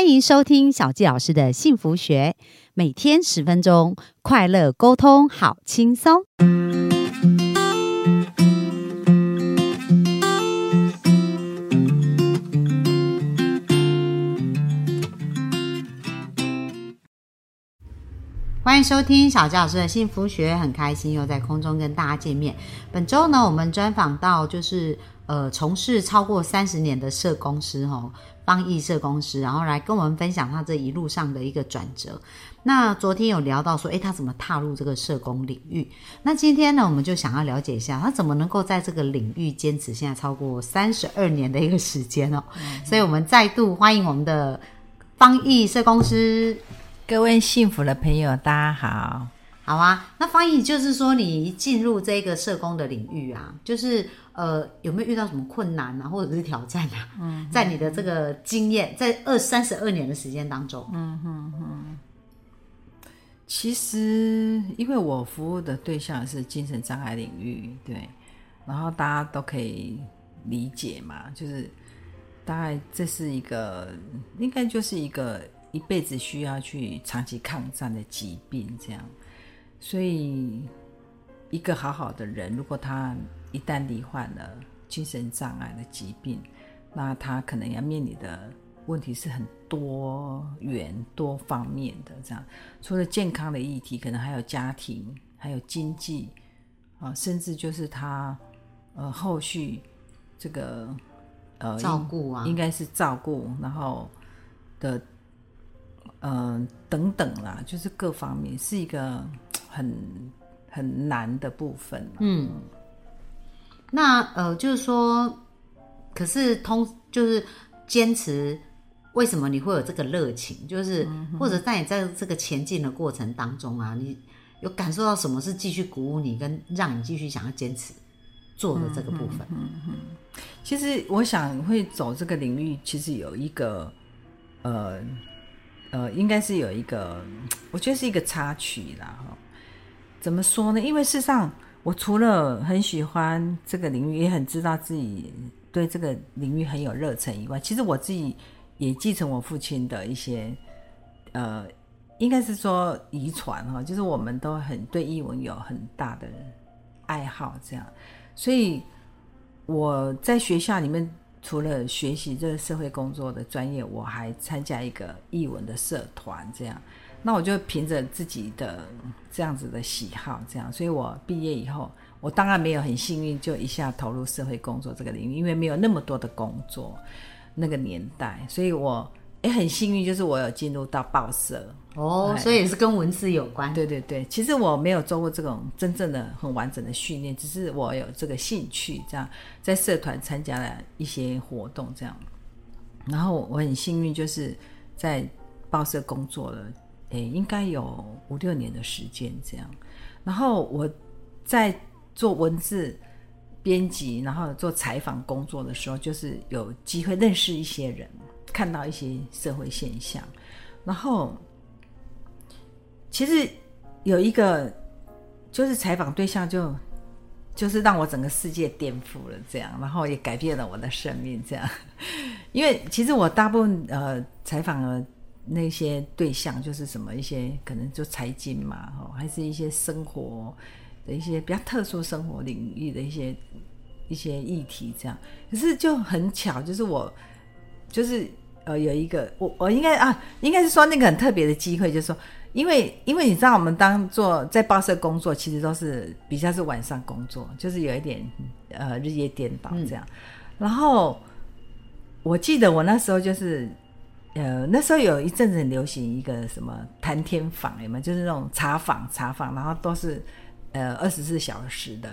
欢迎收听小纪老师的幸福学，每天十分钟，快乐沟通，好轻松。欢迎收听小纪老师的幸福学，很开心又在空中跟大家见面。本周呢，我们专访到就是呃，从事超过三十年的社工师哦。方义社公司，然后来跟我们分享他这一路上的一个转折。那昨天有聊到说，诶，他怎么踏入这个社工领域？那今天呢，我们就想要了解一下，他怎么能够在这个领域坚持现在超过三十二年的一个时间哦。所以，我们再度欢迎我们的方毅社公司，各位幸福的朋友，大家好。好啊，那方毅就是说，你一进入这个社工的领域啊，就是呃，有没有遇到什么困难啊，或者是挑战啊？嗯，在你的这个经验，在二三十二年的时间当中，嗯哼哼。其实，因为我服务的对象是精神障碍领域，对，然后大家都可以理解嘛，就是大概这是一个，应该就是一个一辈子需要去长期抗战的疾病，这样。所以，一个好好的人，如果他一旦罹患了精神障碍的疾病，那他可能要面临的问题是很多元、多方面的。这样，除了健康的议题，可能还有家庭、还有经济啊，甚至就是他呃后续这个呃照顾啊，应该是照顾，然后的嗯等等啦，就是各方面是一个。很很难的部分。嗯，那呃，就是说，可是通就是坚持，为什么你会有这个热情？就是或者在你在这个前进的过程当中啊，你有感受到什么是继续鼓舞你，跟让你继续想要坚持做的这个部分？嗯嗯，其实我想会走这个领域，其实有一个呃呃，应该是有一个，我觉得是一个插曲啦，哈。怎么说呢？因为事实上，我除了很喜欢这个领域，也很知道自己对这个领域很有热忱以外，其实我自己也继承我父亲的一些，呃，应该是说遗传哈，就是我们都很对译文有很大的爱好，这样。所以我在学校里面，除了学习这个社会工作的专业，我还参加一个译文的社团，这样。那我就凭着自己的这样子的喜好，这样，所以我毕业以后，我当然没有很幸运就一下投入社会工作这个领域，因为没有那么多的工作那个年代，所以我也很幸运，就是我有进入到报社哦，所以也是跟文字有关。对对对，其实我没有做过这种真正的很完整的训练，只是我有这个兴趣，这样在社团参加了一些活动，这样，然后我很幸运就是在报社工作了。诶，应该有五六年的时间这样。然后我在做文字编辑，然后做采访工作的时候，就是有机会认识一些人，看到一些社会现象。然后其实有一个就是采访对象，就就是让我整个世界颠覆了这样，然后也改变了我的生命这样。因为其实我大部分呃采访了。那些对象就是什么一些可能就财经嘛，哈，还是一些生活的一些比较特殊生活领域的一些一些议题这样。可是就很巧，就是我就是呃有一个我我应该啊，应该是说那个很特别的机会，就是说，因为因为你知道我们当做在报社工作，其实都是比较是晚上工作，就是有一点呃日夜颠倒这样。然后我记得我那时候就是。呃，那时候有一阵子很流行一个什么谈天坊，有没有？就是那种茶坊，茶坊，然后都是呃二十四小时的。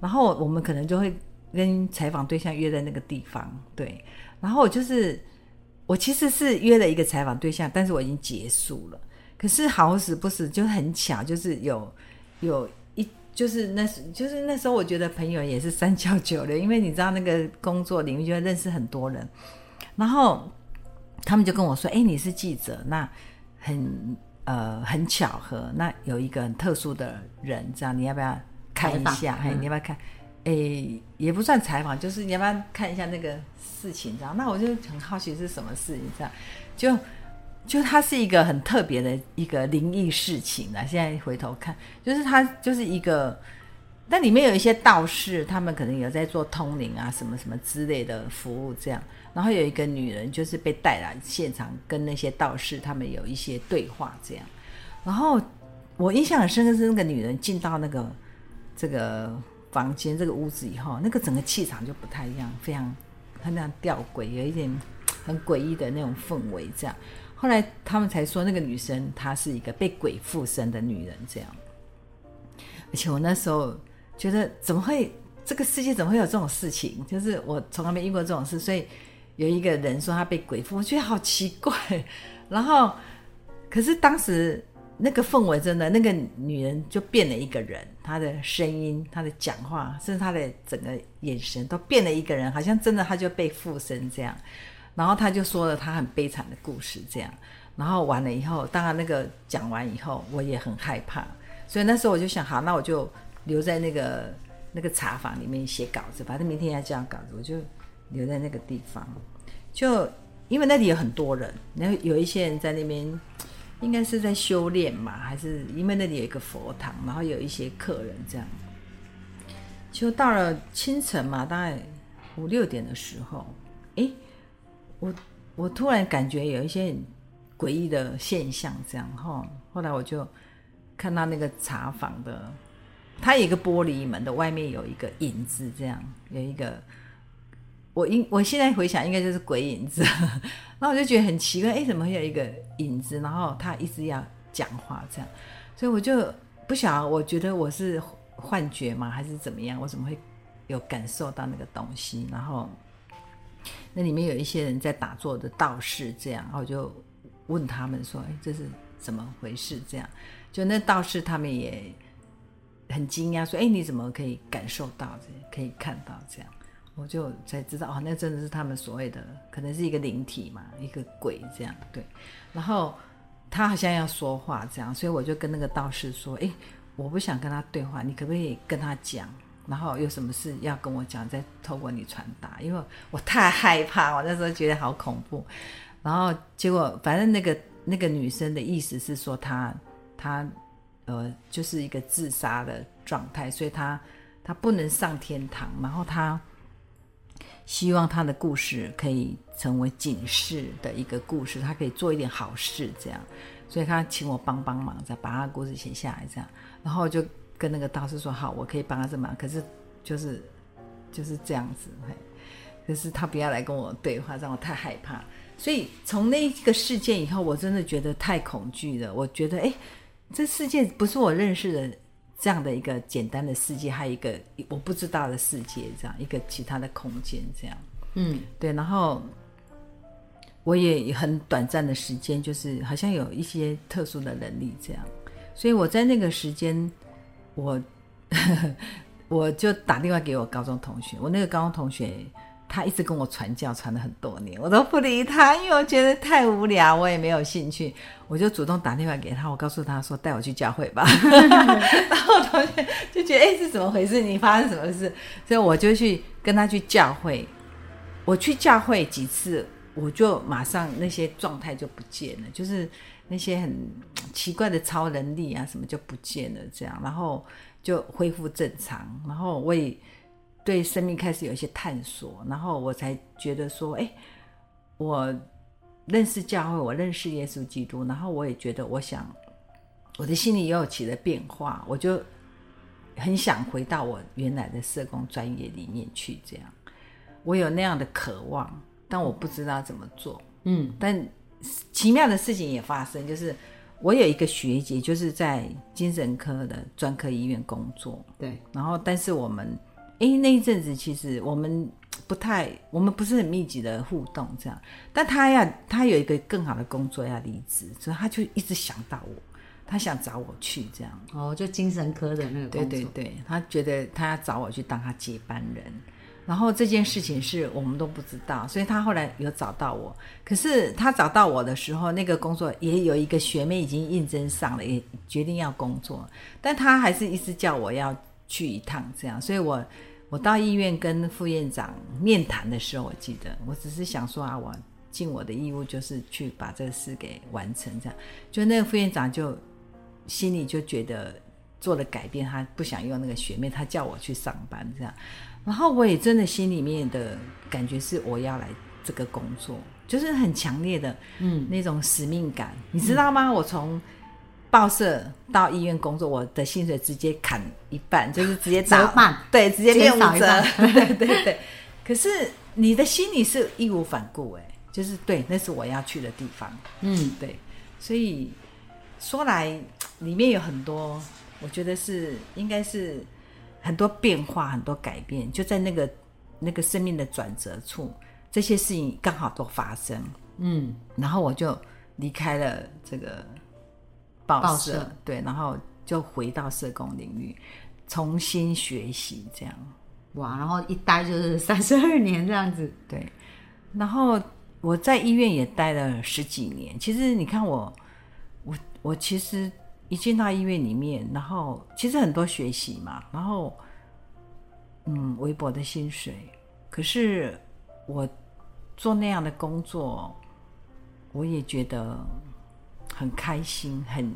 然后我们可能就会跟采访对象约在那个地方，对。然后我就是我其实是约了一个采访对象，但是我已经结束了。可是好死不死就很巧，就是有有一就是那时就是那时候我觉得朋友也是三教九流，因为你知道那个工作领域就会认识很多人，然后。他们就跟我说：“哎，你是记者，那很呃很巧合，那有一个很特殊的人，这样你要不要看一下？哎，你要不要看？哎，也不算采访，就是你要不要看一下那个事情？这样，那我就很好奇是什么事情？这样，就就它是一个很特别的一个灵异事情啊。现在回头看，就是它就是一个，但里面有一些道士，他们可能有在做通灵啊，什么什么之类的服务这样。然后有一个女人就是被带来现场，跟那些道士他们有一些对话这样。然后我印象很深的是那个女人进到那个这个房间这个屋子以后，那个整个气场就不太一样，非常很那样吊诡，有一点很诡异的那种氛围这样。后来他们才说，那个女生她是一个被鬼附身的女人，这样。而且我那时候觉得，怎么会这个世界怎么会有这种事情？就是我从来没遇过这种事，所以有一个人说他被鬼附，我觉得好奇怪。然后，可是当时那个氛围真的，那个女人就变了一个人，她的声音、她的讲话，甚至她的整个眼神都变了一个人，好像真的她就被附身这样。然后她就说了她很悲惨的故事，这样，然后完了以后，当然那个讲完以后，我也很害怕，所以那时候我就想，好，那我就留在那个那个茶房里面写稿子，反正明天要交稿子，我就留在那个地方。就因为那里有很多人，然后有一些人在那边，应该是在修炼嘛，还是因为那里有一个佛堂，然后有一些客人这样。就到了清晨嘛，大概五六点的时候，诶。我我突然感觉有一些很诡异的现象，这样哈。后来我就看到那个茶房的，它有一个玻璃门的外面有一个影子，这样有一个。我应我现在回想，应该就是鬼影子。那我就觉得很奇怪，哎，怎么会有一个影子？然后他一直要讲话，这样。所以我就不想，我觉得我是幻觉吗？还是怎么样？我怎么会有感受到那个东西？然后。那里面有一些人在打坐的道士，这样，然后我就问他们说：“哎，这是怎么回事？”这样，就那道士他们也很惊讶，说：“哎，你怎么可以感受到这，可以看到这样？”我就才知道，哦，那真的是他们所谓的，可能是一个灵体嘛，一个鬼这样。对，然后他好像要说话这样，所以我就跟那个道士说：“哎，我不想跟他对话，你可不可以跟他讲？”然后有什么事要跟我讲，再透过你传达，因为我太害怕，我那时候觉得好恐怖。然后结果，反正那个那个女生的意思是说，她她呃就是一个自杀的状态，所以他他不能上天堂。然后他希望他的故事可以成为警示的一个故事，他可以做一点好事，这样。所以他请我帮帮忙，再把他的故事写下来，这样。然后就。跟那个道士说好，我可以帮他这忙，可是就是就是这样子，可是他不要来跟我对话，让我太害怕。所以从那个事件以后，我真的觉得太恐惧了。我觉得，哎，这世界不是我认识的这样的一个简单的世界，还有一个我不知道的世界，这样一个其他的空间，这样，嗯，对。然后我也很短暂的时间，就是好像有一些特殊的能力，这样。所以我在那个时间。我 我就打电话给我高中同学，我那个高中同学他一直跟我传教，传了很多年，我都不理他，因为我觉得太无聊，我也没有兴趣。我就主动打电话给他，我告诉他说带我去教会吧。然后同学就觉得哎是怎么回事？你发生什么事？所以我就去跟他去教会。我去教会几次，我就马上那些状态就不见了，就是。那些很奇怪的超能力啊，什么就不见了，这样，然后就恢复正常，然后我也对生命开始有一些探索，然后我才觉得说，哎，我认识教会，我认识耶稣基督，然后我也觉得，我想我的心里又有起了变化，我就很想回到我原来的社工专业里面去，这样，我有那样的渴望，但我不知道怎么做，嗯，但。奇妙的事情也发生，就是我有一个学姐，就是在精神科的专科医院工作。对，然后但是我们，哎，那一阵子其实我们不太，我们不是很密集的互动这样。但他要，他有一个更好的工作要离职，所以他就一直想到我，他想找我去这样。哦，就精神科的那个工作。对对对，他觉得他要找我去当他接班人。然后这件事情是我们都不知道，所以他后来有找到我。可是他找到我的时候，那个工作也有一个学妹已经应征上了，也决定要工作，但他还是一直叫我要去一趟，这样。所以我我到医院跟副院长面谈的时候，我记得我只是想说啊，我尽我的义务，就是去把这个事给完成。这样，就那个副院长就心里就觉得做了改变，他不想用那个学妹，他叫我去上班这样。然后我也真的心里面的感觉是我要来这个工作，就是很强烈的嗯那种使命感，你知道吗？我从报社到医院工作，我的薪水直接砍一半，就是直接打折半，对，直接变五折。对对对。可是你的心里是义无反顾，哎，就是对，那是我要去的地方，嗯。对，所以说来里面有很多，我觉得是应该是很多变化，很多改变，就在那个那个生命的转折处，这些事情刚好都发生，嗯。然后我就离开了这个报社对，然后就回到社工领域，重新学习这样。哇，然后一待就是 三十二年这样子，对，然后我在医院也待了十几年。其实你看我，我我其实一进到医院里面，然后其实很多学习嘛，然后嗯，微薄的薪水，可是我做那样的工作，我也觉得很开心，很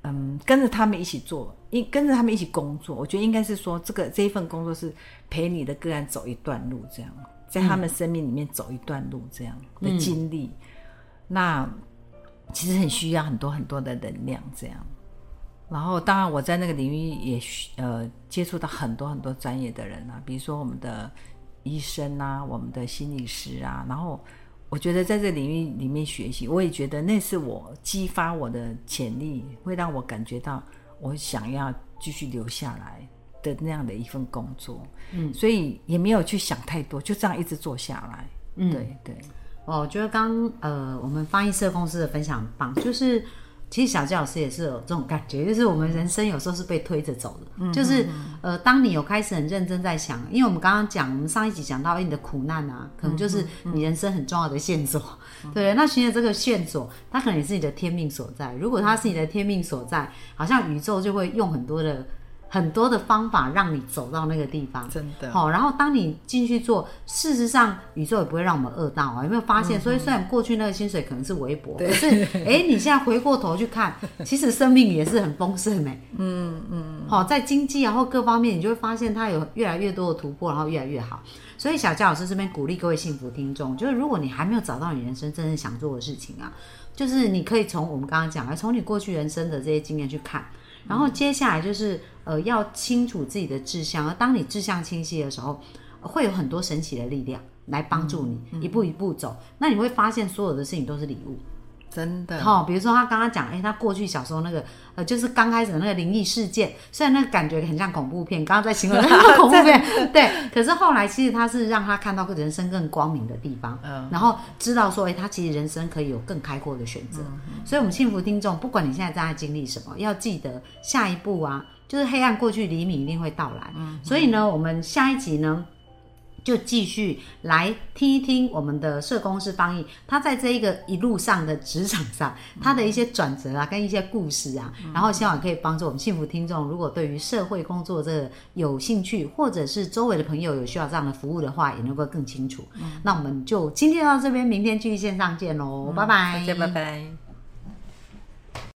嗯，跟着他们一起做，一跟着他们一起工作，我觉得应该是说，这个这一份工作是陪你的个案走一段路，这样在他们生命里面走一段路这样的经历，那其实很需要很多很多的能量，这样。然后，当然我在那个领域也需呃接触到很多很多专业的人啊，比如说我们的医生啊，我们的心理师啊，然后我觉得在这领域里面学习，我也觉得那是我激发我的潜力，会让我感觉到我想要继续留下来的那样的一份工作。嗯，所以也没有去想太多，就这样一直做下来。嗯，对对，哦，我觉得刚呃，我们翻译社公司的分享很棒，就是其实小纪老师也是有这种感觉，就是我们人生有时候是被推着走的，就是呃，当你有开始很认真在想，因为我们刚刚讲，我们上一集讲到，哎，你的苦难啊，可能就是你人生很重要的线索，对？那寻找这个线索，它可能也是你的天命所在。如果它是你的天命所在，好像宇宙就会用很多的。很多的方法让你走到那个地方，真的好、然后当你进去做，事实上宇宙也不会让我们饿到啊。有没有发现？所以虽然过去那个薪水可能是微薄，可是哎，你现在回过头去看，其实生命也是很丰盛哎。嗯嗯。好、在经济然后各方面，你就会发现它有越来越多的突破，然后越来越好。所以小佳老师这边鼓励各位幸福听众，就是如果你还没有找到你人生真正想做的事情啊，就是你可以从我们刚刚讲的，从你过去人生的这些经验去看。然后接下来就是呃要清楚自己的志向，而当你志向清晰的时候，会有很多神奇的力量来帮助你、一步一步走。那你会发现所有的事情都是礼物。真的。好、比如说他刚刚讲，哎，他过去小时候那个呃，就是刚开始的那个灵异事件，虽然那个感觉很像恐怖片，刚刚在形容那个 恐怖片，对，可是后来其实他是让他看到人生更光明的地方，嗯然后知道说，哎，他其实人生可以有更开阔的选择。所以，我们幸福听众，不管你现在正在经历什么，要记得下一步啊，就是黑暗过去，黎明一定会到来。所以呢，我们下一集呢。就继续来听一听我们的社工师方毅，他在这一个一路上的职场上，他的一些转折啊，跟一些故事啊，然后希望可以帮助我们幸福听众，如果对于社会工作这个有兴趣，或者是周围的朋友有需要这样的服务的话，也能够更清楚。那我们就今天到这边，明天继续线上见喽，拜拜，再见拜拜。